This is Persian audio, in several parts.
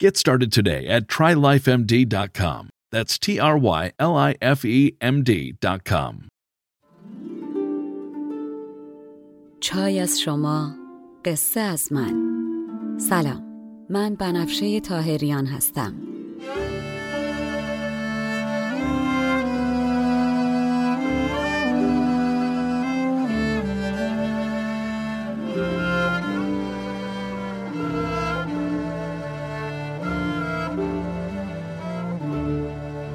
Get started today at trylifemd.com. That's T R Y L I F E M D.com. چای از شما قصه از من سلام من بنفشه تاهریان هستم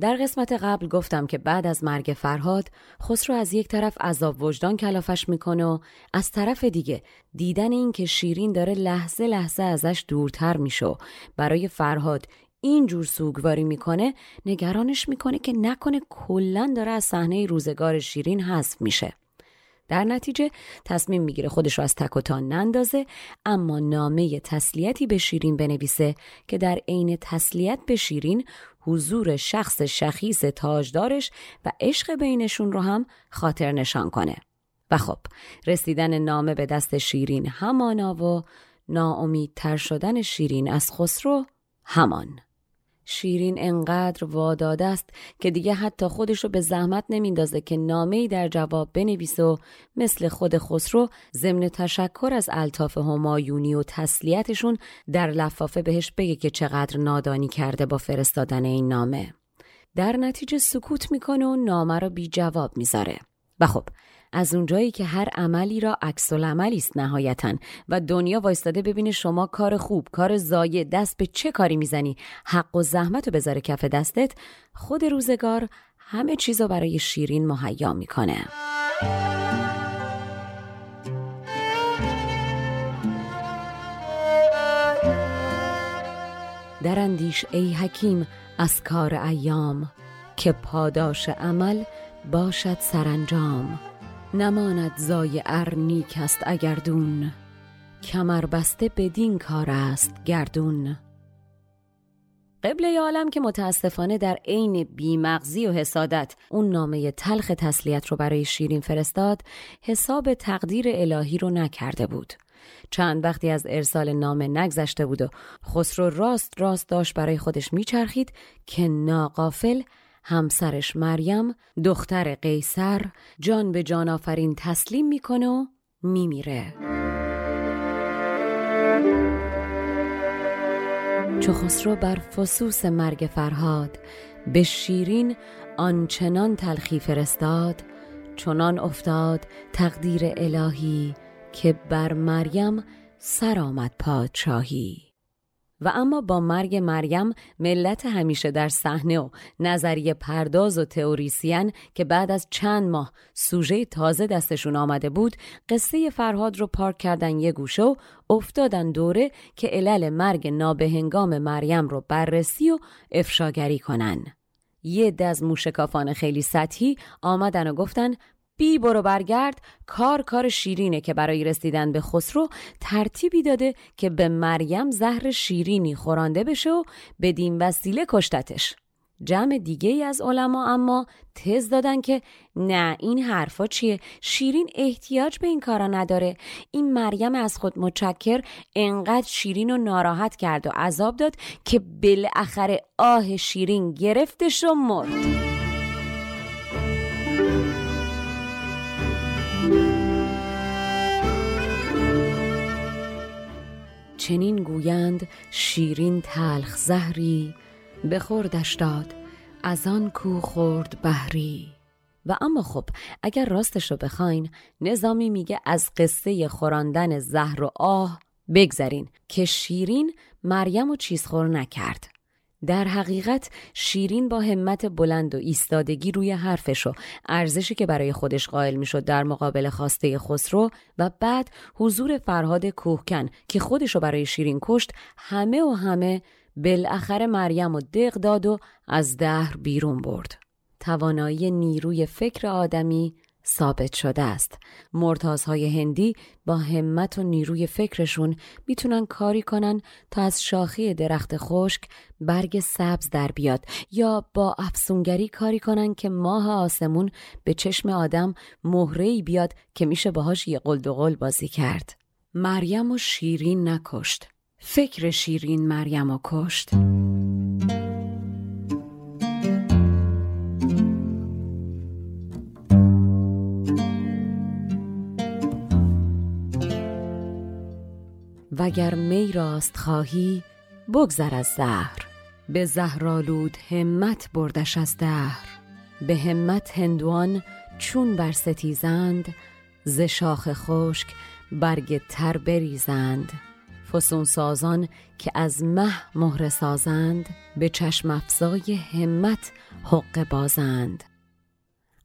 در قسمت قبل گفتم که بعد از مرگ فرهاد خسرو از یک طرف عذاب وجدان کلافش می‌کنه و از طرف دیگه دیدن این که شیرین داره لحظه لحظه ازش دورتر میشه. برای فرهاد اینجور سوگواری می‌کنه نگرانش می‌کنه که نکنه کلا داره از صحنه روزگار شیرین حذف میشه. در نتیجه تصمیم می‌گیره خودش رو از تک و تا نندازه اما نامه تسلیتی به شیرین بنویسه که در عین تسلیت به شیرین حضور شخص شخیص تاجدارش و عشق بینشون رو هم خاطر نشان کنه. و خب رسیدن نامه به دست شیرین همانا و ناامیدتر شدن شیرین از خسرو همان. شیرین انقدر واداده است که دیگه حتی خودش رو به زحمت نمیندازه که نامه‌ای در جواب بنویسه و مثل خود خسرو ضمن تشکر از الطاف همایونی و تسلیتشون در لفافه بهش بگه که چقدر نادانی کرده با فرستادن این نامه. در نتیجه سکوت می‌کنه و نامه رو بی جواب می‌ذاره. و خب از اونجایی که هر عملی را عکس العملی است نهایتا. و دنیا وایستاده ببینه شما کار خوب کار زایه دست به چه کاری می‌زنی. حق و زحمت رو بذاره کف دستت. خود روزگار همه چیز برای شیرین مهیا می‌کنه. در اندیش ای حکیم از کار ایام که پاداش عمل باشد سرانجام. نماند زای ار نیک است اگر دون کمر بسته بدین کار است گردون. قبله عالم که متاسفانه در عین بیمغزی و حسادت اون نامه تلخ تسلیت رو برای شیرین فرستاد حساب تقدیر الهی رو نکرده بود. چند وقتی از ارسال نامه نگذشته بود و خسرو راست راست داشت برای خودش میچرخید که ناقافل همسرش مریم دختر قیصر جان به جان آفرین تسلیم می‌کنه و میمیره. چو خسرو بر فسوس مرگ فرهاد به شیرین آنچنان تلخی فرستاد چنان افتاد تقدیر الهی که بر مریم سر آمد پادشاهی. و اما با مرگ مریم ملت همیشه در صحنه و نظریه پرداز و تئوریسین که بعد از چند ماه سوژه تازه دستشون آمده بود قصه فرهاد رو پارک کردن یه گوشه و افتادن دوره که علل مرگ نابهنگام مریم رو بررسی و افشاگری کنن. یه دز موشکافان خیلی سطحی آمدن و گفتن بی برو برگرد کار کار شیرینه که برای رسیدن به خسرو ترتیبی داده که به مریم زهر شیرینی خورانده بشه و بدین وسیله کشتتش. جمع دیگه ای از علما اما تز دادن که نه این حرفا چیه؟ شیرین احتیاج به این کارا نداره. این مریم از خود متشکر انقدر شیرین و ناراحت کرد و عذاب داد که بالاخره آه شیرین گرفتش و مرد. چنین گویند شیرین تلخ زهری بخوردش داد از آن کو خورد بهری. و اما خب اگر راستش رو بخواین نظامی میگه از قصه خوراندن زهر و آه بگذرین که شیرین مریم و چیزخور نکرد. در حقیقت شیرین با همت بلند و ایستادگی روی حرفش و ارزشی که برای خودش قائل می‌شد در مقابل خواسته خسرو و بعد حضور فرهاد کوهکن که خودش رو برای شیرین کشت همه و همه بالاخره مریم و دق داد و از دهر بیرون برد. توانایی نیروی فکر آدمی ثابت شده است. مرتازهای هندی با همت و نیروی فکرشون می‌تونن کاری کنن تا از شاخی درخت خشک برگ سبز در بیاد یا با افسونگری کاری کنن که ماه آسمون به چشم آدم مهرهی بیاد که میشه باهاش یه قلد و قل بازی کرد. مریم و شیرین نکشت. فکر شیرین مریم و کشت. وگر می راست خواهی بگذر از زهر. به زهرالود همت بردش از دهر. به همت هندوان چون بر ستیزند ز شاخ خشک برگ تر بریزند. فسون سازان که از مه مهر سازند به چشم افزای همت حق بازند.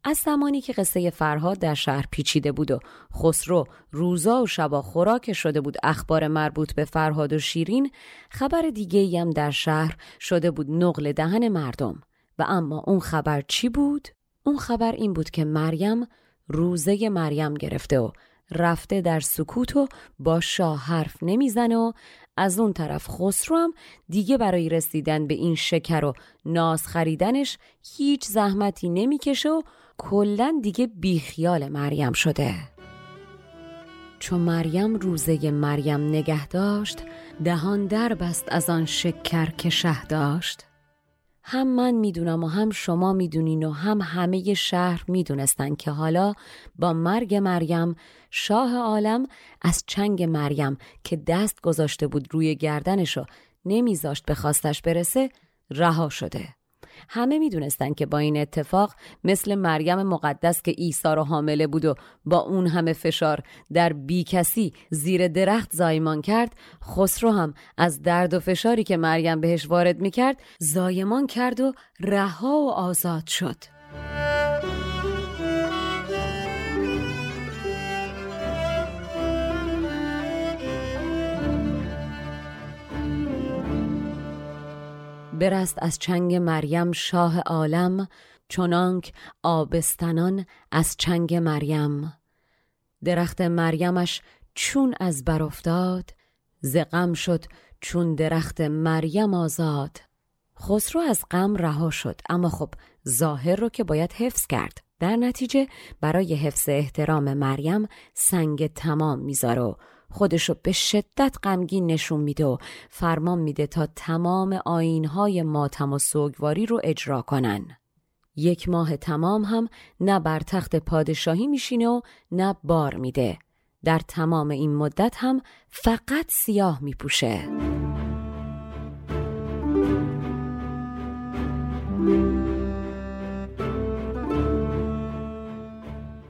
از زمانی که قصه فرهاد در شهر پیچیده بود و خسرو روزا و شبا خوراک شده بود اخبار مربوط به فرهاد و شیرین خبر دیگه هم در شهر شده بود نقل دهن مردم و اما اون خبر چی بود؟ اون خبر این بود که مریم روزه مریم گرفته و رفته در سکوت و با شاه حرف نمی‌زنه و از اون طرف خسرو هم دیگه برای رسیدن به این شکر و ناز خریدنش هیچ زحمتی نمی‌کشه و کلا دیگه بیخیال مریم شده. چون مریم روزه مریم نگه داشت دهان در بست از آن شکر که شه داشت. هم من می‌دونم و هم شما می‌دونین و هم همه شهر می‌دونستن که حالا با مرگ مریم شاه عالم از چنگ مریم که دست گذاشته بود روی گردنش و نمیذاشت به خواستش برسه رها شده. همه می‌دونستن که با این اتفاق مثل مریم مقدس که عیسی رو حامله بود و با اون همه فشار در بی کسی زیر درخت زایمان کرد خسرو هم از درد و فشاری که مریم بهش وارد می‌کرد زایمان کرد و رها و آزاد شد. برست از چنگ مریم شاه عالم چنانک آبستنان از چنگ مریم. درخت مریمش چون از بر افتاد ز غم شد چون درخت مریم آزاد. خسرو از غم رها شد اما خب ظاهر رو که باید حفظ کرد. در نتیجه برای حفظ احترام مریم سنگ تمام می‌ذاره خودشو به شدت غمگین نشون میده و فرمان میده تا تمام آینهای ماتم و سوگواری رو اجرا کنن. یک ماه تمام هم نه بر تخت پادشاهی میشینه و نه بار میده. در تمام این مدت هم فقط سیاه میپوشه.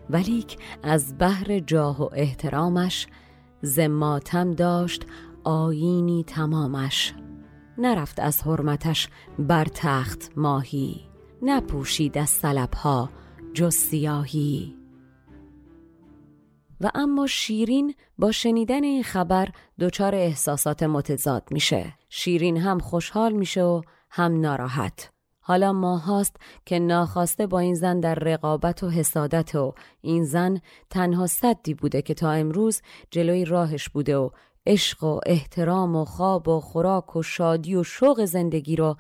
ولیک از بحر جاه و احترامش زماتم داشت آینی تمامش. نرفت از حرمتش بر تخت ماهی نپوشید از سلبها جز سیاهی. و اما شیرین با شنیدن این خبر دچار احساسات متضاد میشه. شیرین هم خوشحال میشه و هم ناراحت. حالا ماهاست که ناخواسته با این زن در رقابت و حسادت و این زن تنها صدی بوده که تا امروز جلوی راهش بوده و عشق و احترام و خواب و خوراک و شادی و شوق زندگی رو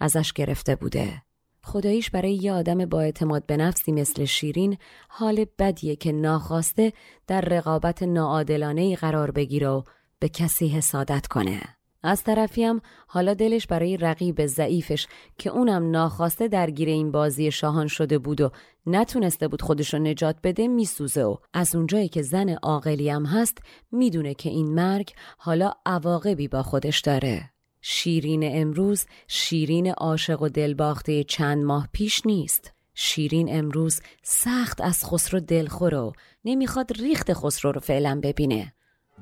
ازش گرفته بوده. خداییش برای یه آدم با اعتماد به نفسی مثل شیرین حال بدیه که ناخواسته در رقابت ناعادلانه قرار بگیره و به کسی حسادت کنه. از طرفی هم حالا دلش برای رقیب ضعیفش که اونم ناخواسته درگیر این بازی شاهان شده بود و نتونسته بود خودش رو نجات بده میسوزه و از اونجایی که زن عاقلی هم هست می‌دونه که این مرگ حالا عواقبی با خودش داره. شیرین امروز شیرین عاشق و دلباخته چند ماه پیش نیست. شیرین امروز سخت از خسرو دلخوره و نمی‌خواد ریخت خسرو رو فعلا ببینه.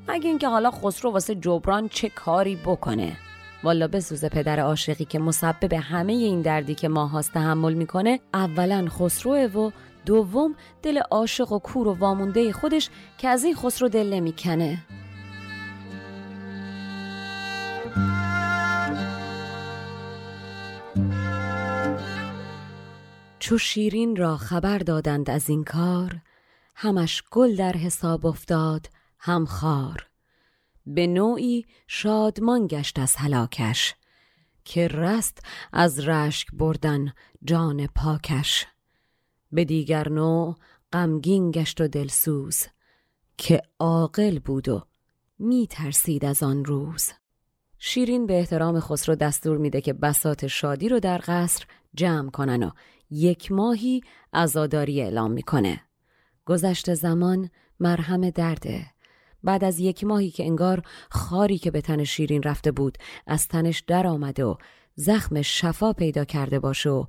مگه اینکه حالا خسرو واسه جبران چه کاری بکنه؟ والا بسوزه پدر عاشقی که مسبب همه این دردی که ماهاست تحمل می‌کنه اولا خسروه و دوم دل عاشق و کور و وامونده خودش که از این خسرو دل نمی‌کنه. چو شیرین را خبر دادند از این کار همش گل در حساب افتاد. هم خار به نوعی شادمان گشت از هلاکش که رست از رشک بردن جان پاکش. به دیگر نوع غمگین گشت و دلسوز که عاقل بود و می ترسید از آن روز. شیرین به احترام خسرو دستور میده که بسات شادی رو در قصر جمع کنن و یک ماهی عزاداری اعلام می‌کنه. گذشت زمان مرهم درده. بعد از یک ماهی که انگار خاری که به تن شیرین رفته بود از تنش در آمده و زخم شفا پیدا کرده باشه و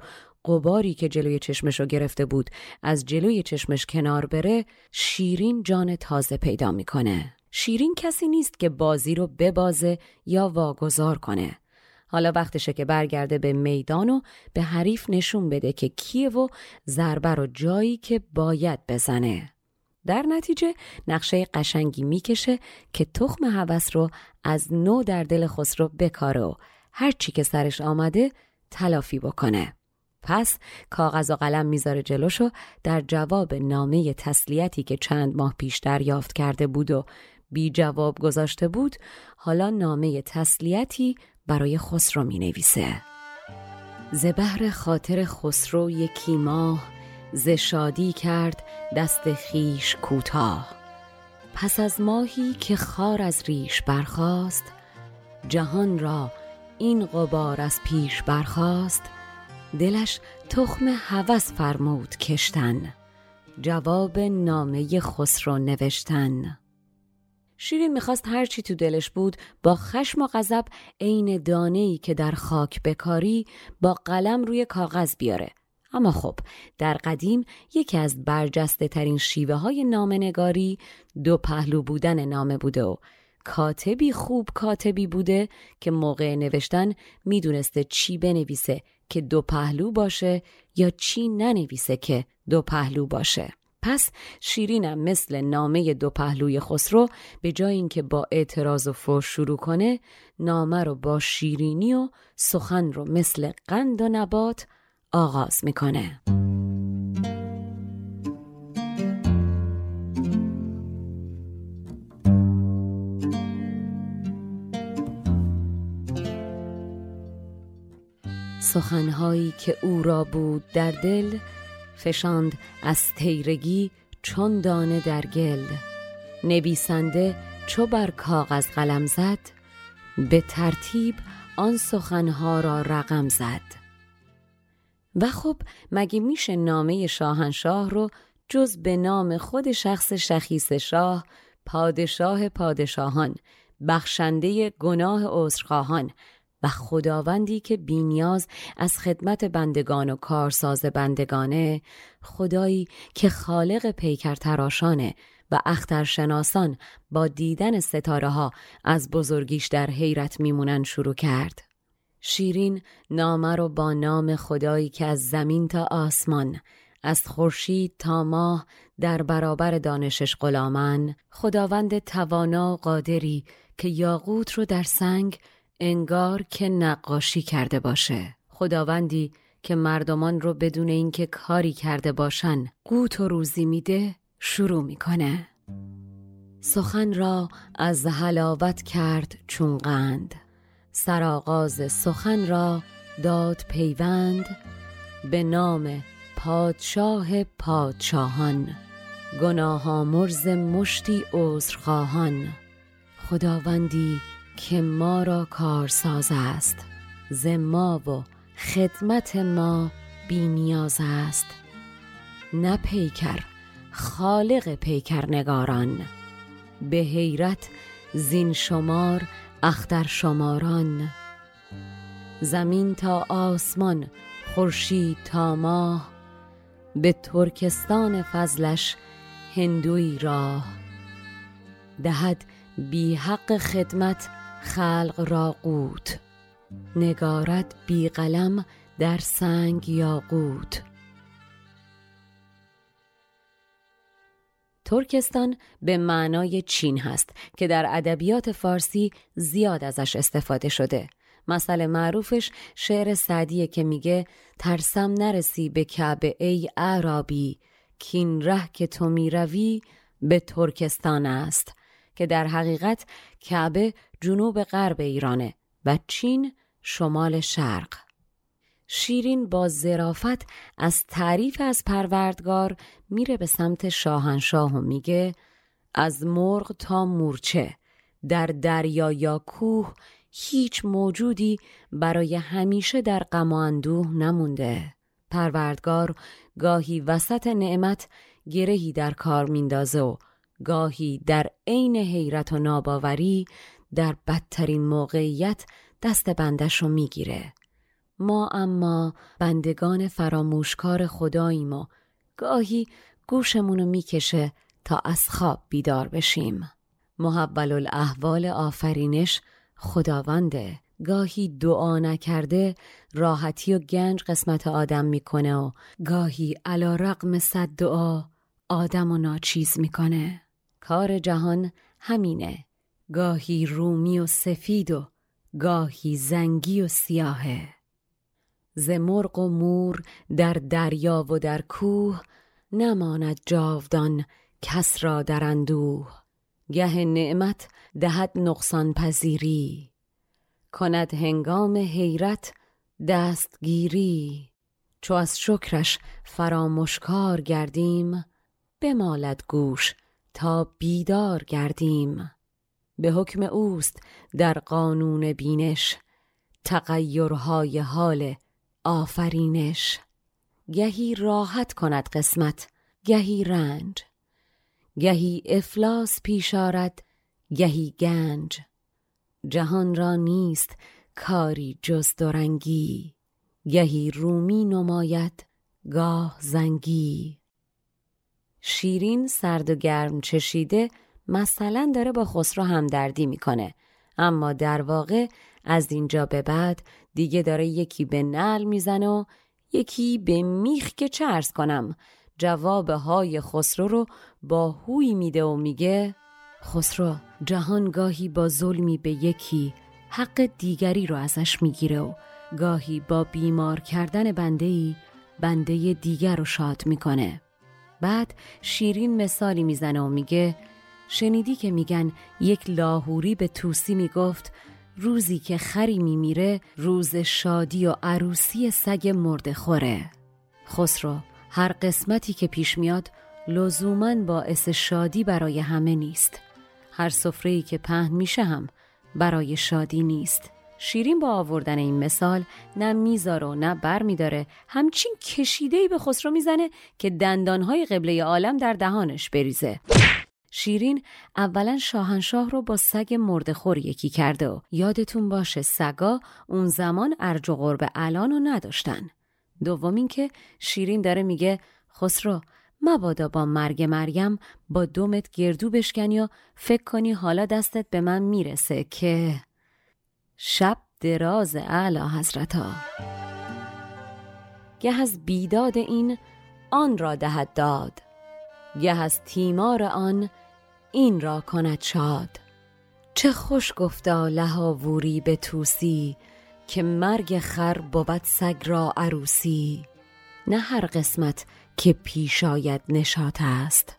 قباری که جلوی چشمش رو گرفته بود از جلوی چشمش کنار بره شیرین جان تازه پیدا می‌کنه. شیرین کسی نیست که بازی رو ببازه یا واگذار کنه. حالا وقتشه که برگرده به میدان و به حریف نشون بده که کیه و ضربه رو جایی که باید بزنه. در نتیجه نقشه قشنگی می‌کشه که تخم هوس رو از نو در دل خسرو بکاره و هر چی که سرش آمده تلافی بکنه. پس کاغذ و قلم می‌ذاره جلوشو در جواب نامه تسلیتی که چند ماه پیش دریافت کرده بود و بی جواب گذاشته بود حالا نامه تسلیتی برای خسرو می نویسه. زبهر خاطر خسرو یکی ماه ز شادی کرد دست خیش کوتاه. پس از ماهی که خار از ریش برخاست جهان را این غبار از پیش برخاست. دلش تخم هوس فرمود کشتن جواب نامه خسرو نوشتن. شیرین می‌خواست هرچی تو دلش بود با خشم و غضب عین دانه‌ای که در خاک بکاری با قلم روی کاغذ بیاره. اما خب در قدیم یکی از برجسته ترین شیوه های نامنگاری دو پهلو بودن نامه بوده و کاتبی خوب کاتبی بوده که موقع نوشتن می‌دونسته چی بنویسه که دو پهلو باشه یا چی ننویسه که دو پهلو باشه. پس شیرینم مثل نامه دو پهلوی خسرو به جای اینکه با اعتراض و فوش شروع کنه نامه رو با شیرینی و سخن رو مثل قند و نبات آغاز می‌کنه. سخنهایی که او را بود در دل فشاند از تیرگی چون دانه در گل. نویسنده چو بر کاغذ قلم زد به ترتیب آن سخنها را رقم زد. و خب مگه میشه نامه شاهنشاه رو جز به نام خود شخص شخیص شاه پادشاه پادشاهان بخشنده گناه عذرخواهان و خداوندی که بینیاز از خدمت بندگان و کارساز بندگانه خدایی که خالق پیکر تراشانه و اخترشناسان با دیدن ستاره ها از بزرگیش در حیرت میمونن شروع کرد؟ شیرین نامه رو با نام خدایی که از زمین تا آسمان از خورشید تا ماه در برابر دانشش غلامن خداوند توانا قادری که یاقوت رو در سنگ انگار که نقاشی کرده باشه. خداوندی که مردمان رو بدون اینکه کاری کرده باشن قوت و روزی میده شروع می‌کنه. سخن را از حلاوت کرد چون قند. سرآغاز سخن را داد پیوند به نام پادشاه پادشاهان گناه مرز مشتی عذرخواهان. خداوندی که ما را کارساز است ز ما و خدمت ما بی نیاز است. نه پیکر خالق پیکرنگاران. به حیرت زین شمار اختر شماران زمین تا آسمان خورشید تا ماه به ترکستان فضلش هندوی راه. دهد بی حق خدمت خلق را قوت نگارد بی قلم در سنگ یا قوت ترکستان به معنای چین هست که در ادبیات فارسی زیاد ازش استفاده شده. مثل معروفش شعر سعدیه که میگه ترسم نرسی به کعبه ای عربی کین ره که تو می‌روی به ترکستان است. که در حقیقت کعبه جنوب غرب ایرانه و چین شمال شرق. شیرین با زرافت از تعریف از پروردگار میره به سمت شاهنشاه و میگه از مرغ تا مورچه در دریا یا کوه هیچ موجودی برای همیشه در غم و اندوه نمونده. پروردگار گاهی وسط نعمت گرهی در کار میندازه و گاهی در عین حیرت و ناباوری در بدترین موقعیت دست بندش رو می‌گیره. ما اما بندگان فراموشکار خداییم و گاهی گوشمونو می‌کشه تا از خواب بیدار بشیم. محول الاحوال آفرینش خداونده. گاهی دعا نکرده راحتی و گنج قسمت آدم می‌کنه و گاهی علا رقم صد دعا آدم و ناچیز می‌کنه. کار جهان همینه. گاهی رومی و سفید و گاهی زنگی و سیاهه. ز مرغ و مور در دریا و در کوه نماند جاودان کس را در اندوه. گه نعمت دهد نقصان پذیری کند هنگام حیرت دستگیری. چو از شکرش فرامشکار گردیم بمالد گوش تا بیدار گردیم. به حکم اوست در قانون بینش تغیرهای حال آفرینش. گهی راحت کند قسمت گهی رنج. گهی افلاس پیش آرد گهی گنج. جهان را نیست کاری جز دورنگی. گهی رومی نماید گاه زنگی. شیرین سرد و گرم چشیده مثلا داره با خسرو همدردی می‌کنه. اما در واقع از اینجا به بعد دیگه داره یکی به نل می‌زنه و یکی به میخ که چه کنم جواب های خسرو رو با هوی میده و میگه خسرو جهان گاهی با ظلمی به یکی حق دیگری رو ازش می‌گیره و گاهی با بیمار کردن بنده ای بنده دیگر رو شاد می‌کنه. بعد شیرین مثالی می‌زنه و میگه شنیدی که میگن یک لاهوری به توسی می‌گفت روزی که خری میمیره روز شادی و عروسی سگ مرده خوره. خسرو هر قسمتی که پیش میاد لزوما باعث شادی برای همه نیست. هر سفره‌ای که پهن میشه هم برای شادی نیست. شیرین با آوردن این مثال نه می‌ذاره و نه بر میداره همچین کشیدهی به خسرو می‌زنه که دندانهای قبله عالم در دهانش بریزه. شیرین اولا شاهنشاه رو با سگ مردخور یکی کرده و یادتون باشه سگا اون زمان ارج و قرب الان رو نداشتن. دوم که شیرین داره میگه خسرو مبادا با مرگ مریم با دومت گردو بشکنی و فکر کنی حالا دستت به من می‌رسه که شب دراز اعلی حضرتا. گه از بیداد این آن را دهد داد گه از تیمار آن این را کند شاد. چه خوش گفتا لهاووری به توسی که مرگ خر بود سگ را عروسی. نه هر قسمت که پیش آید نشاط است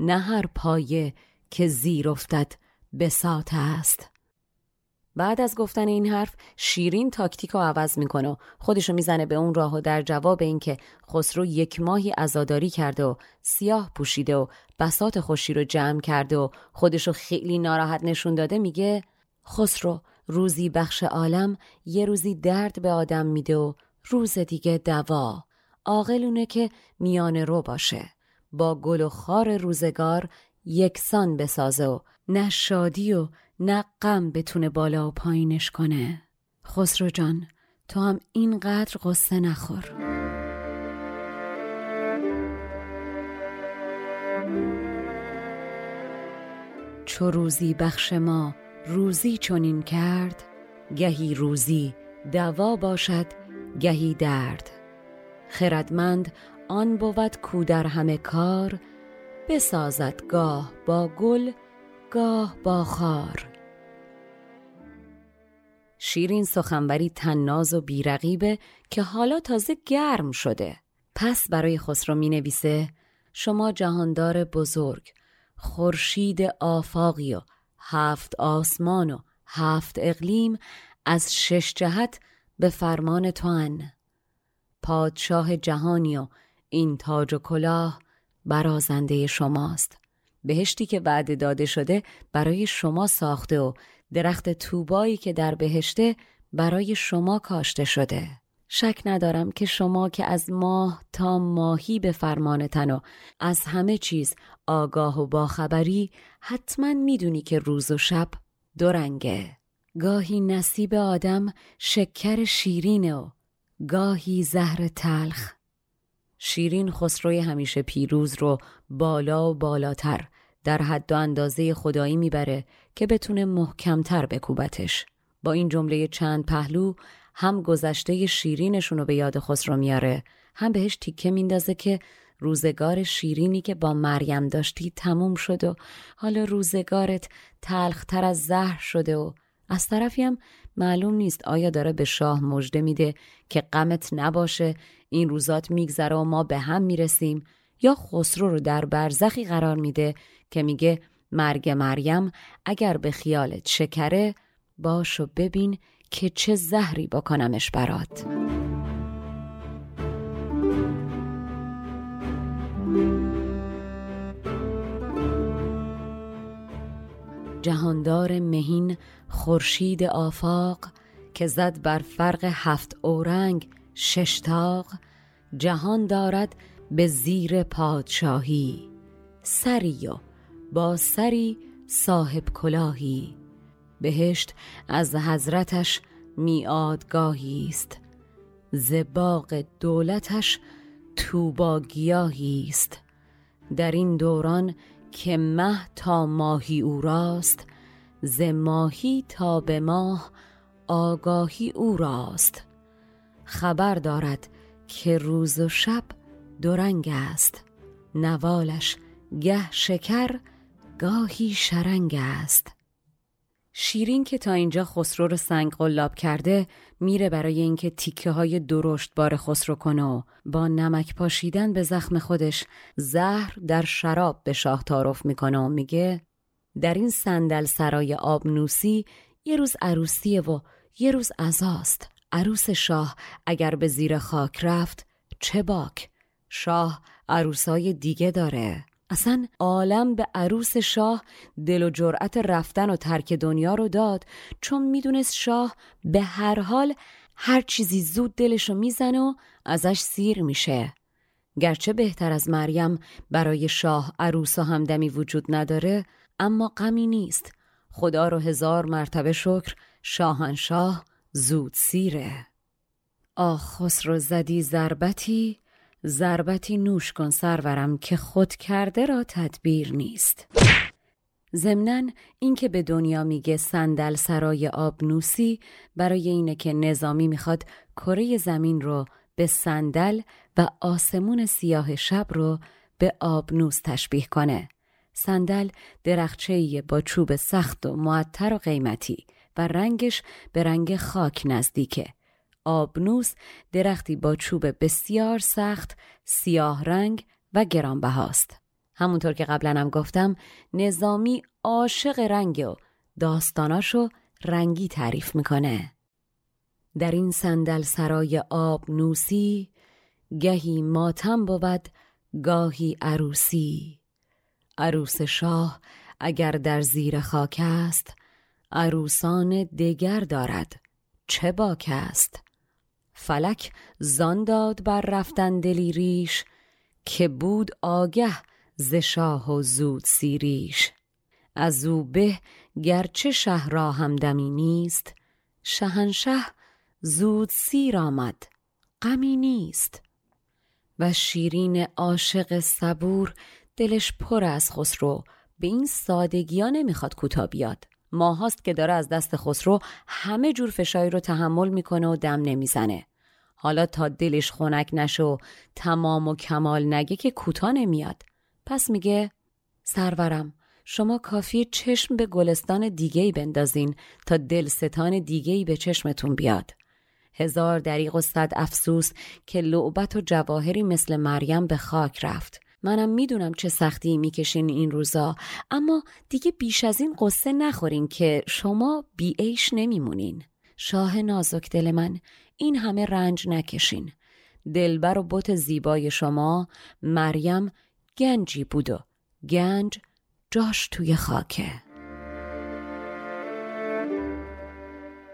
نه هر پایه که زیر افتد بساط است. بعد از گفتن این حرف شیرین تاکتیک رو عوض می‌کنه و خودشو می‌زنه به اون راه و در جواب اینکه خسرو یک ماهی عزاداری کرده و سیاه پوشیده و بسات خوشی رو جمع کرده و خودشو خیلی ناراحت نشون داده میگه خسرو روزی بخش عالم یه روزی درد به آدم میده و روز دیگه دوا. عاقلونه که میانه رو باشه. با گل و خار روزگار یکسان بسازه و نه شادی و نه غم بتونه بالا و پایینش کنه. خسرو جان تو هم اینقدر قصه نخور. چو روزی بخش ما روزی چنین کرد گهی روزی دوا باشد گهی درد. خردمند آن بود کو در همه کار بسازد گاه با گل گاه با خار. شیرین سخنوری تناز و بیرقیبه که حالا تازه گرم شده. پس برای خسرو می نویسه شما جهاندار بزرگ خورشید آفاقی و هفت آسمان و هفت اقلیم از شش جهت به فرمان تو پادشاه جهانی و این تاج و کلاه برازنده شماست. بهشتی که وعده داده شده برای شما ساخته و درخت توبایی که در بهشته برای شما کاشته شده. شک ندارم که شما که از ماه تا ماهی به فرمانتن و از همه چیز آگاه و باخبری حتما می‌دونی که روز و شب دو رنگه گاهی نصیب آدم شکر شیرینه و گاهی زهر تلخ. شیرین خسروی همیشه پیروز رو بالا و بالاتر در حد و اندازه خدایی می‌بره که بتونه محکمتر بکوبتش. با این جمله چند پهلو هم گذشته شیرینشون رو به یاد خسرو میاره هم بهش تیکه میندازه که روزگار شیرینی که با مریم داشتی تموم شد و حالا روزگارت تلختر از زهر شده و از طرفی هم معلوم نیست آیا داره به شاه مژده میده که غمت نباشه این روزات میگذره و ما به هم می‌رسیم یا خسرو رو در برزخی قرار میده که میگه مرگ مریم اگر به خیالت شکره باش و ببین که چه زهری بکنمش برات. جهاندار مهین خورشید آفاق که زد بر فرق هفت اورنگ ششتاق جهان دارد به زیر پادشاهی سری و با سری صاحب کلاهی. بهشت از حضرتش میادگاهی است ز باغ دولتش توبا گیاهی است. در این دوران که مه تا ماهی او راست ز ماهی تا به ماه آگاهی او راست. خبر دارد که روز و شب دورنگ است. نوالش گه شکر گاهی شرنگ است. شیرین که تا اینجا خسرو رو سنگ قلاب کرده میره برای اینکه تیکه های درشت بار خسرو کنه و با نمک پاشیدن به زخم خودش زهر در شراب به شاه تعارف می‌کنه و میگه در این صندل سرای آبنوسی یه روز عروسیه و یه روز ازاست عروس شاه اگر به زیر خاک رفت چه باک؟ شاه عروسای دیگه داره. اصلا عالم به عروس شاه دل و جرأت رفتن و ترک دنیا رو داد چون می‌دونست شاه به هر حال هر چیزی زود دلشو می‌زنه و ازش سیر میشه. گرچه بهتر از مریم برای شاه عروس و همدمی وجود نداره اما غمی نیست. خدا رو هزار مرتبه شکر شاهنشاه زود سیره. آخ خسرو زدی ضربتی؟ ضربتی نوش کن سرورم که خود کرده را تدبیر نیست. ضمناً اینکه به دنیا میگه صندل سرای آبنوسی برای اینه که نظامی می‌خواد کره زمین رو به صندل و آسمون سیاه شب رو به آبنوس تشبیه کنه. صندل درخچه‌ای با چوب سخت و معطر و قیمتی. و رنگش به رنگ خاک نزدیکه. آبنوس درختی با چوب بسیار سخت، سیاه رنگ و گرانبهاست. همونطور که قبلا هم گفتم نظامی عاشق رنگ و داستاناشو رنگی تعریف می‌کنه. در این صندل سرای آب نوسی گهی ماتم بود گاهی عروسی عروس شاه اگر در زیر خاک است عروسان دگر دارد. چه باک است؟ فلک زان داد بر رفتن دلی ریش که بود آگه ز شاه و زود سیریش. از او به گرچه شهر را همدمی نیست شهنشه زود سیر آمد غمی نیست. و شیرین عاشق صبور دلش پر از خسرو به این سادگی ها نمی‌خواد کوتا بیاد. ماهاست که داره از دست خسرو همه جور فشاری رو تحمل می‌کنه و دم نمی‌زنه. حالا تا دلش خنک نشه و تمام و کمال نگه که کوتا نمیاد. پس میگه سرورم شما کافی چشم به گلستان دیگهی بندازین تا دلستان دیگهی به چشمتون بیاد. هزار دریغ و صد افسوس که لعبت و جواهری مثل مریم به خاک رفت. منم می‌دونم چه سختی می‌کشین این روزا اما دیگه بیش از این قصه نخورین که شما بیعیش نمیمونین. شاه نازک دل من این همه رنج نکشین. دلبر و بت زیبای شما مریم گنجی بود و گنج جاش توی خاکه.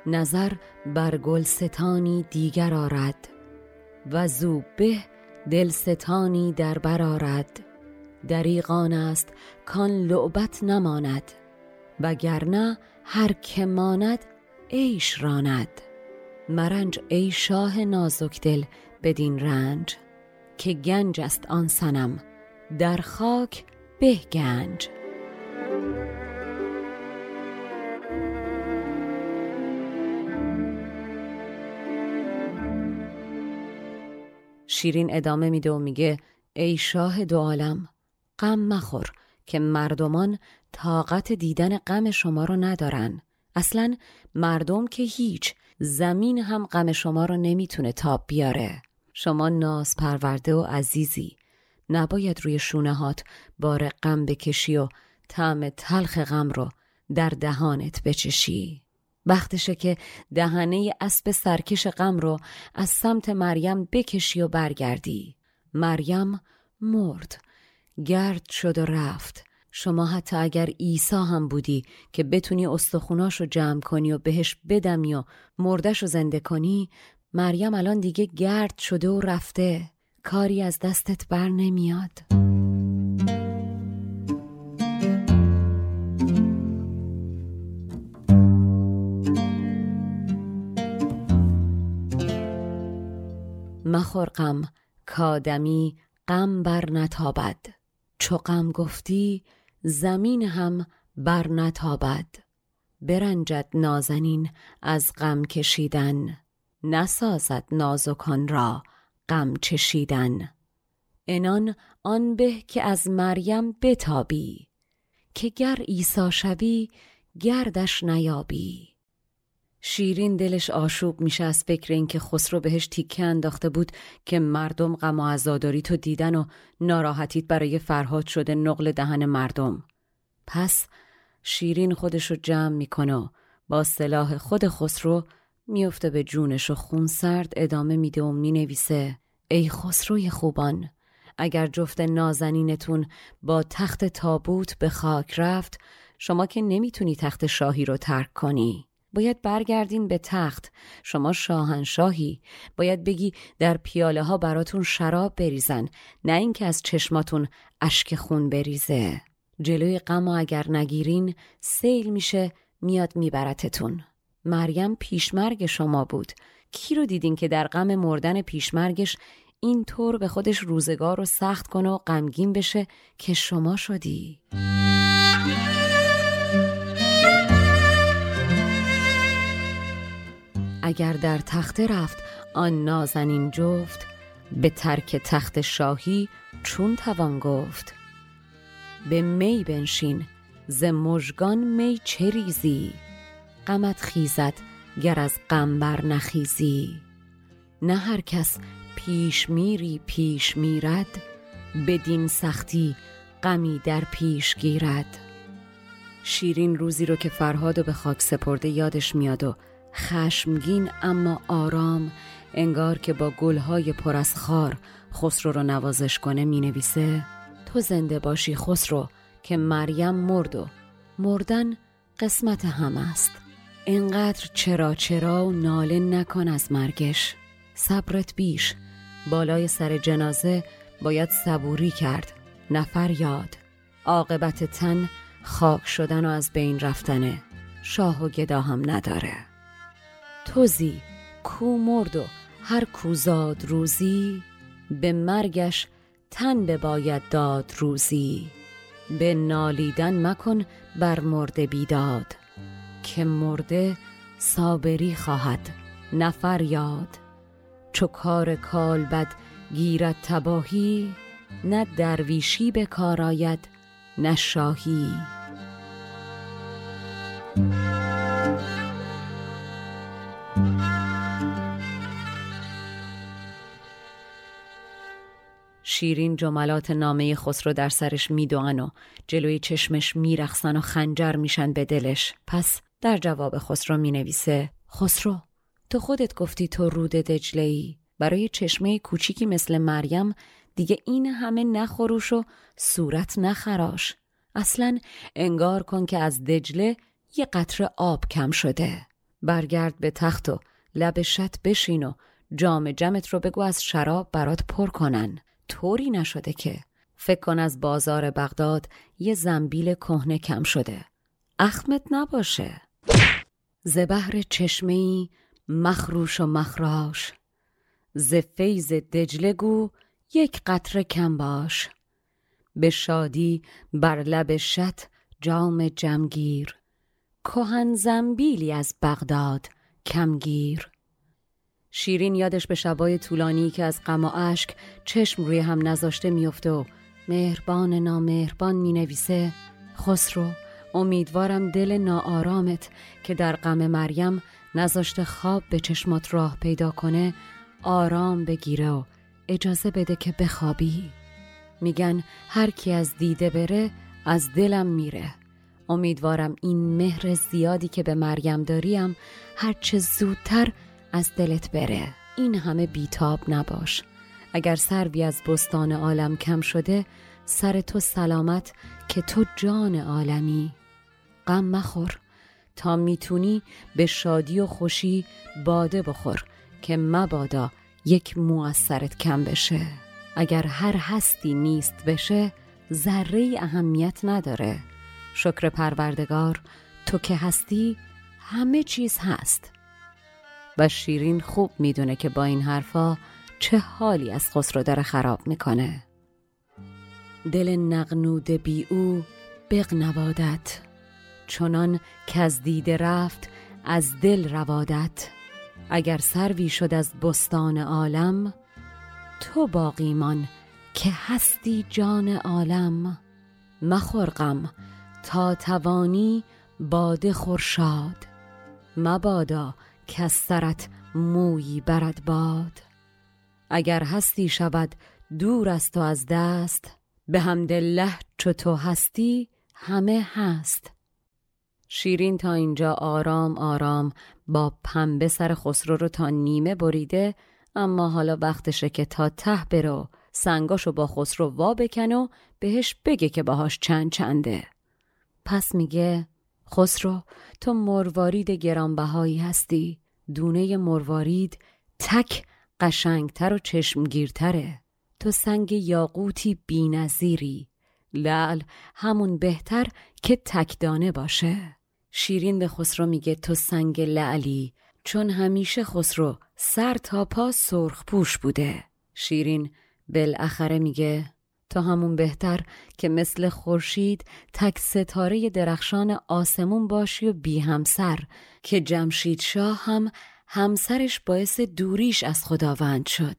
نظر بر گلستانی دیگر آرد و زو به دلستانی در برارد دریغان است کان لعبت نماند وگرنه هر که ماند عیش راند. مرنج ای شاه نازک دل بدین رنج که گنج است آن سنم در خاک به گنج شیرین ادامه میده و میگه ای شاه دو عالم غم مخور که مردمان طاقت دیدن غم شما رو ندارن. اصلا مردم که هیچ زمین هم غم شما رو نمی‌تونه تاب بیاره. شما ناز پرورده و عزیزی نباید روی شونه هات بار غم بکشی و طعم تلخ غم رو در دهانت بچشی. وقتشه که دهنه اسب سرکش غم رو از سمت مریم بکشی و برگردی. مریم مرد. گرد شد و رفت. شما حتی اگر عیسی هم بودی که بتونی استخوناش رو جمع کنی و بهش بدمی و مردش رو زنده کنی مریم الان دیگه گرد شده و رفته. کاری از دستت بر نمیاد. مخور غم کادمی غم بر نتابد. چو غم گفتی زمین هم بر نتابد. برنجد نازنین از غم کشیدن. نسازد نازکان را غم چشیدن. انان آن به که از مریم بتابی که گر عیسی شوی گردش نیابی. شیرین دلش آشوب میشه از فکر اینکه خسرو بهش تیکه انداخته بود که مردم غم و عزاداری تو دیدن و ناراحتیت برای فرهاد شده نقل دهن مردم. پس شیرین خودش رو جمع می‌کنه با سلاح خود خسرو میفته به جونش و خون سرد ادامه میده و می‌نویسه ای خسروی خوبان اگر جفت نازنینتون با تخت تابوت به خاک رفت شما که نمی‌تونی تخت شاهی رو ترک کنی. باید برگردین به تخت. شما شاهنشاهی. باید بگی در پیاله ها براتون شراب بریزن نه اینکه از چشماتون اشک خون بریزه. جلوی غم اگر نگیرین سیل میشه میاد میبرتتون. مریم پیشمرگ شما بود. کی رو دیدین که در غم مردن پیشمرگش این طور به خودش روزگار رو سخت کنه و غمگین بشه که شما شدی؟ اگر در تخته رفت آن نازنین جفت به ترک تخت شاهی چون توان گفت. به می بنشین ز مژگان می چه ریزی؟ غمت خیزد گر از غم نخیزی. نه هر کس پیش میری پیش میرد بدین سختی غمی در پیش گیرد. شیرین روزی رو که فرهاد و به خاک سپرده یادش میاد و خشمگین اما آرام انگار که با گلهای پر از خار خسرو رو نوازش کنه می نویسه تو زنده باشی خسرو که مریم مرد و مردن قسمت هم است. انقدر چرا چرا و ناله نکن از مرگش. صبرت بیش. بالای سر جنازه باید صبوری کرد. نفر یاد. عاقبت تن خاک شدن و از بین رفتنه. شاه و گدا هم نداره. توزی کو مرد و هر کوزاد روزی به مرگش تن به باید داد روزی. به نالیدن مکن بر مرده بیداد که مرده صابری خواهد نفر یاد چو کار کالبد گیرد تباهی نه درویشی به کار آید نه شاهی. شیرین جملات نامه خسرو در سرش میدوئن و جلوی چشمش میرخسن و خنجر میشن به دلش. پس در جواب خسرو می‌نویسه خسرو تو خودت گفتی تو رود دجله ای برای چشمه کوچیکی مثل مریم دیگه این همه نخروش و صورت نخراش. اصلا انگار کن که از دجله یه قطره آب کم شده. برگرد به تخت و لب شت بشین و جام جمت رو بگو از شراب برات پر کنن. طوری نشده که فکر کن از بازار بغداد یه زنبیل کهنه کم شده. اخمت نباشه. زبهر چشمهی مخروش و مخراش. ز فیض دجله گو یک قطره کم باش. به شادی بر لب شت جام جمگیر. کهن زنبیلی از بغداد کمگیر شیرین یادش به شبای طولانی که از غم و اشک چشم روی هم نذاشته میفته و مهربان نامهربان می نویسه خسرو امیدوارم دل ناآرامت که در غم مریم نذاشته خواب به چشمات راه پیدا کنه آرام بگیره و اجازه بده که بخوابی. میگن هر کی از دیده بره از دلم میره. امیدوارم این مهر زیادی که به مریم داریم هرچه زودتر از دلت بره. این همه بیتاب نباش. اگر سروی از بستان عالم کم شده سر تو سلامت که تو جان عالمی. غم مخور. تا می‌تونی به شادی و خوشی باده بخور که مبادا یک مو از سرت کم بشه. اگر هر هستی نیست بشه ذره اهمیت نداره. شکر پروردگار تو که هستی همه چیز هست. و شیرین خوب می‌دونه که با این حرفا چه حالی از خسرو داره خراب می‌کنه. دل نقنود بی او بغنوادت چنان که از دیده رفت از دل روادت. اگر سروی شد از بستان عالم تو باقیمان که هستی جان عالم. مخور تا توانی باده خورشاد. مبادا که سرت مویی برد باد. اگر هستی شود دور است و از دست به حمدالله چو تو هستی همه هست. شیرین تا اینجا آرام آرام با پنبه سر خسرو رو تا نیمه بریده اما حالا وقتشه که تا ته برو سنگاشو با خسرو وا بکن و بهش بگه که باهاش چند چنده. پس میگه خسرو تو مروارید گرانبهایی هستی. دونه مروارید تک قشنگتر و چشمگیرتره. تو سنگ یاقوتی بینظیری. لعل همون بهتر که تکدانه باشه. شیرین به خسرو میگه تو سنگ لعلی. چون همیشه خسرو سر تا پا سرخ پوش بوده. شیرین بالاخره میگه تا همون بهتر که مثل خورشید تک ستاره درخشان آسمون باشی و بی همسر که جمشید شاه هم همسرش باعث دوریش از خداوند شد.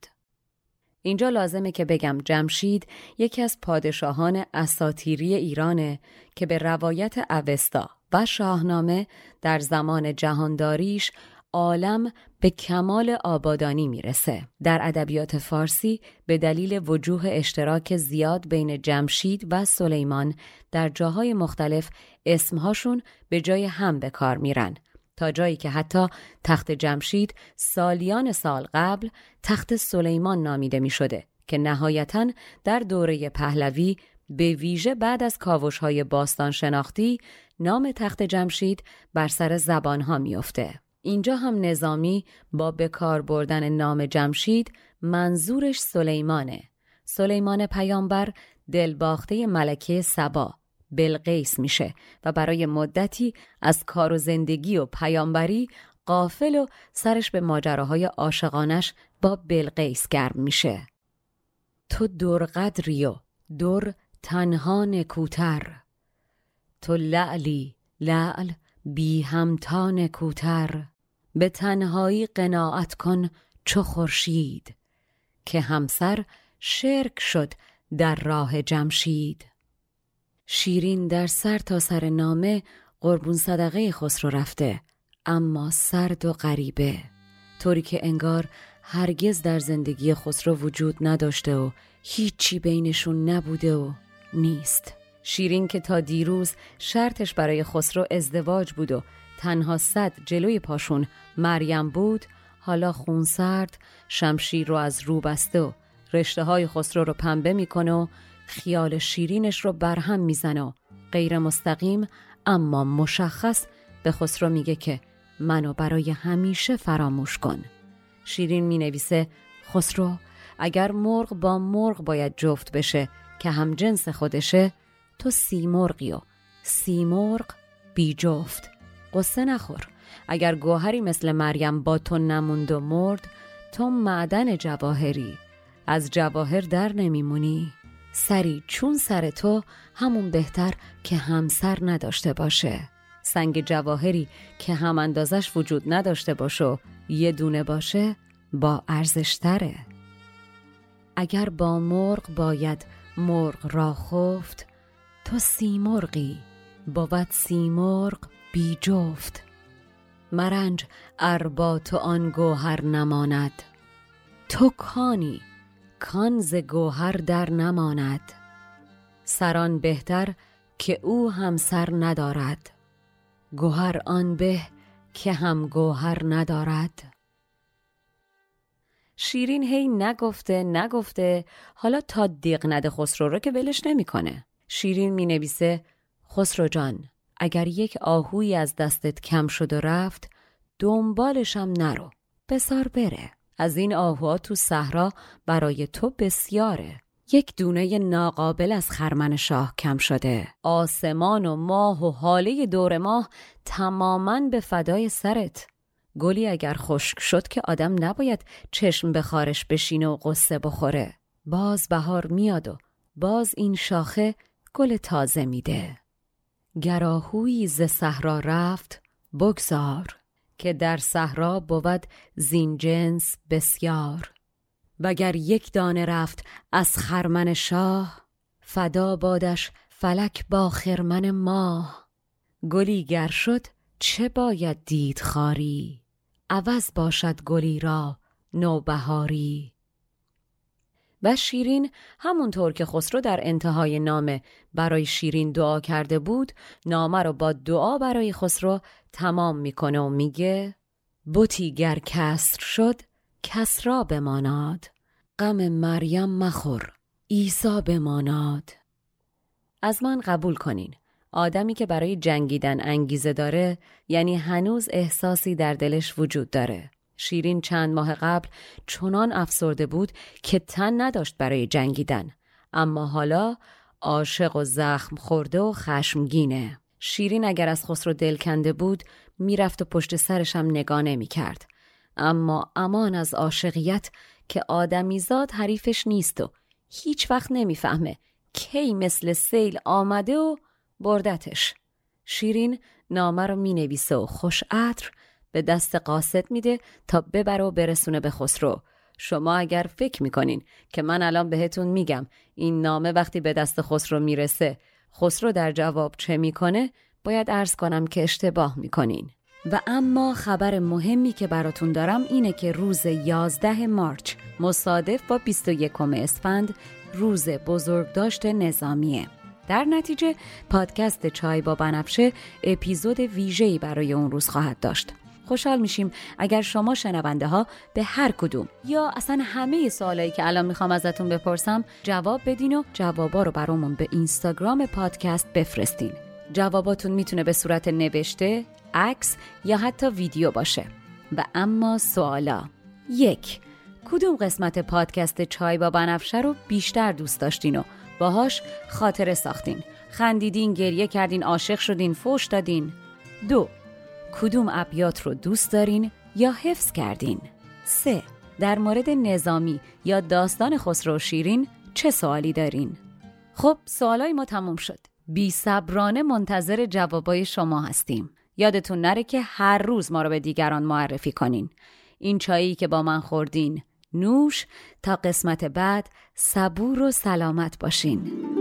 اینجا لازمه که بگم جمشید یکی از پادشاهان اساتیری ایرانه که به روایت اوستا و شاهنامه در زمان جهانداریش عالم به کمال آبادانی می‌رسه. در ادبیات فارسی به دلیل وجوه اشتراک زیاد بین جمشید و سلیمان در جاهای مختلف اسمهاشون به جای هم به کار میرن تا جایی که حتی تخت جمشید سالیان سال قبل تخت سلیمان نامیده می شده که نهایتا در دوره پهلوی به ویژه بعد از کاوش های باستان شناختی نام تخت جمشید بر سر زبان ها میافته. اینجا هم نظامی با بکار بردن نام جمشید منظورش سلیمانه. سلیمان پیامبر دلباخته ملکه سبا بلقیس میشه و برای مدتی از کار و زندگی و پیامبری قافل و سرش به ماجراهای عاشقانش با بلقیس گرم میشه. تو درقدری و در تنها نکوتر تو لعلی لعل بی همتا نکوتر به تنهایی قناعت کن چو خورشید که همسر شرک شد در راه جمشید. شیرین در سر تا سر نامه قربون صدقه خسرو رفته اما سرد و غریبه. طوری که انگار هرگز در زندگی خسرو وجود نداشته و هیچی بینشون نبوده و نیست. شیرین که تا دیروز شرطش برای خسرو ازدواج بود و تنها صد جلوی پاشون مریم بود حالا خونسرد شمشیر رو از رو بسته و رشته های خسرو رو پنبه می‌کنه و خیال شیرینش رو برهم می‌زنه و غیر مستقیم اما مشخص به خسرو میگه که منو برای همیشه فراموش کن. شیرین می نویسه خسرو اگر مرغ با مرغ باید جفت بشه که هم جنس خودشه تو سی مرغی و سی مرغ بی جفت. قصه نخور. اگر گوهری مثل مریم با تو نموند و مرد تو معدن جواهری. از جواهر در نمیمونی. سری چون سر تو همون بهتر که همسر نداشته باشه. سنگ جواهری که هم اندازش وجود نداشته باشه یه دونه باشه با ارزشتره اگر با مرغ باید مرغ را خفت تو سیمرغی. بود سیمرغ بی جفت. مرنج اربا تو آن گوهر نماند. تو کانی کان ز گوهر در نماند. سران بهتر که او هم سر ندارد. گوهر آن به که هم گوهر ندارد. شیرین هی نگفته نگفته حالا تا دیق نده خسرو رو که ولش نمی‌کنه. شیرین می نویسه خسرو جان. اگر یک آهوی از دستت کم شد و رفت دنبالشم نرو بسار بره. از این آهوها تو صحرا برای تو بسیاره. یک دونه ناقابل از خرمن شاه کم شده. آسمان و ماه و حاله دور ماه تماما به فدای سرت. گلی اگر خشک شد که آدم نباید چشم به خارش بشینه و قصه بخوره. باز بهار میاد و باز این شاخه گل تازه میده. گراهوی ز صحرا رفت بگذار که در صحرا بود زین جنس بسیار. وگر یک دانه رفت از خرمن شاه فدا بادش فلک با خرمن ماه. گلی گر شد چه باید دید خاری؟ عوض باشد گلی را نوبهاری. و شیرین همونطور که خسرو در انتهای نامه برای شیرین دعا کرده بود نامه رو با دعا برای خسرو تمام می‌کنه و میگه بوتی گر کسر شد کسرا بماناد غم مریم مخور عیسی بماناد. از من قبول کنین آدمی که برای جنگیدن انگیزه داره یعنی هنوز احساسی در دلش وجود داره. شیرین چند ماه قبل چنان افسرده بود که تن نداشت برای جنگیدن. اما حالا عاشق و زخم خورده و خشمگینه. شیرین اگر از خسرو دل کنده بود می‌رفت و پشت سرش هم نگاه نمی کرد. اما امان از عاشقیت که آدمیزاد حریفش نیست و هیچ وقت نمی‌فهمه کی مثل سیل آمده و بردتش. شیرین نامه رو می نویسه و خوش عطر به دست قاصد میده تا ببره و برسونه به خسرو. شما اگر فکر می‌کنین که من الان بهتون میگم این نامه وقتی به دست خسرو می‌رسه خسرو در جواب چه می‌کنه؟ باید عرض کنم که اشتباه می‌کنین. و اما خبر مهمی که براتون دارم اینه که روز 11 مارچ مصادف با 21 اسفند روز بزرگداشت نظامیه. در نتیجه پادکست چای با بنفشه اپیزود ویژه‌ای برای اون روز خواهد داشت. خوشحال میشیم اگر شما شنونده ها به هر کدوم یا اصلا همه سوالایی که الان می‌خوام ازتون بپرسم جواب بدین و جوابا رو برامون به اینستاگرام پادکست بفرستین. جواباتون می‌تونه به صورت نوشته، عکس یا حتی ویدیو باشه. و اما سوالا. یک کدوم قسمت پادکست چای با بنفشه رو بیشتر دوست داشتین و باهاش خاطره ساختین؟ خندیدین گریه کردین عاشق شدین فوش دادین؟ دو کدوم ابیات رو دوست دارین یا حفظ کردین؟ سه در مورد نظامی یا داستان خسرو شیرین چه سوالی دارین؟ خب سوالای ما تموم شد. بی صبرانه منتظر جوابای شما هستیم. یادتون نره که هر روز ما رو به دیگران معرفی کنین. این چایی که با من خوردین نوش. تا قسمت بعد صبور و سلامت باشین.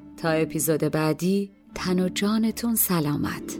تا اپیزود بعدی تن و جانتون سلامت.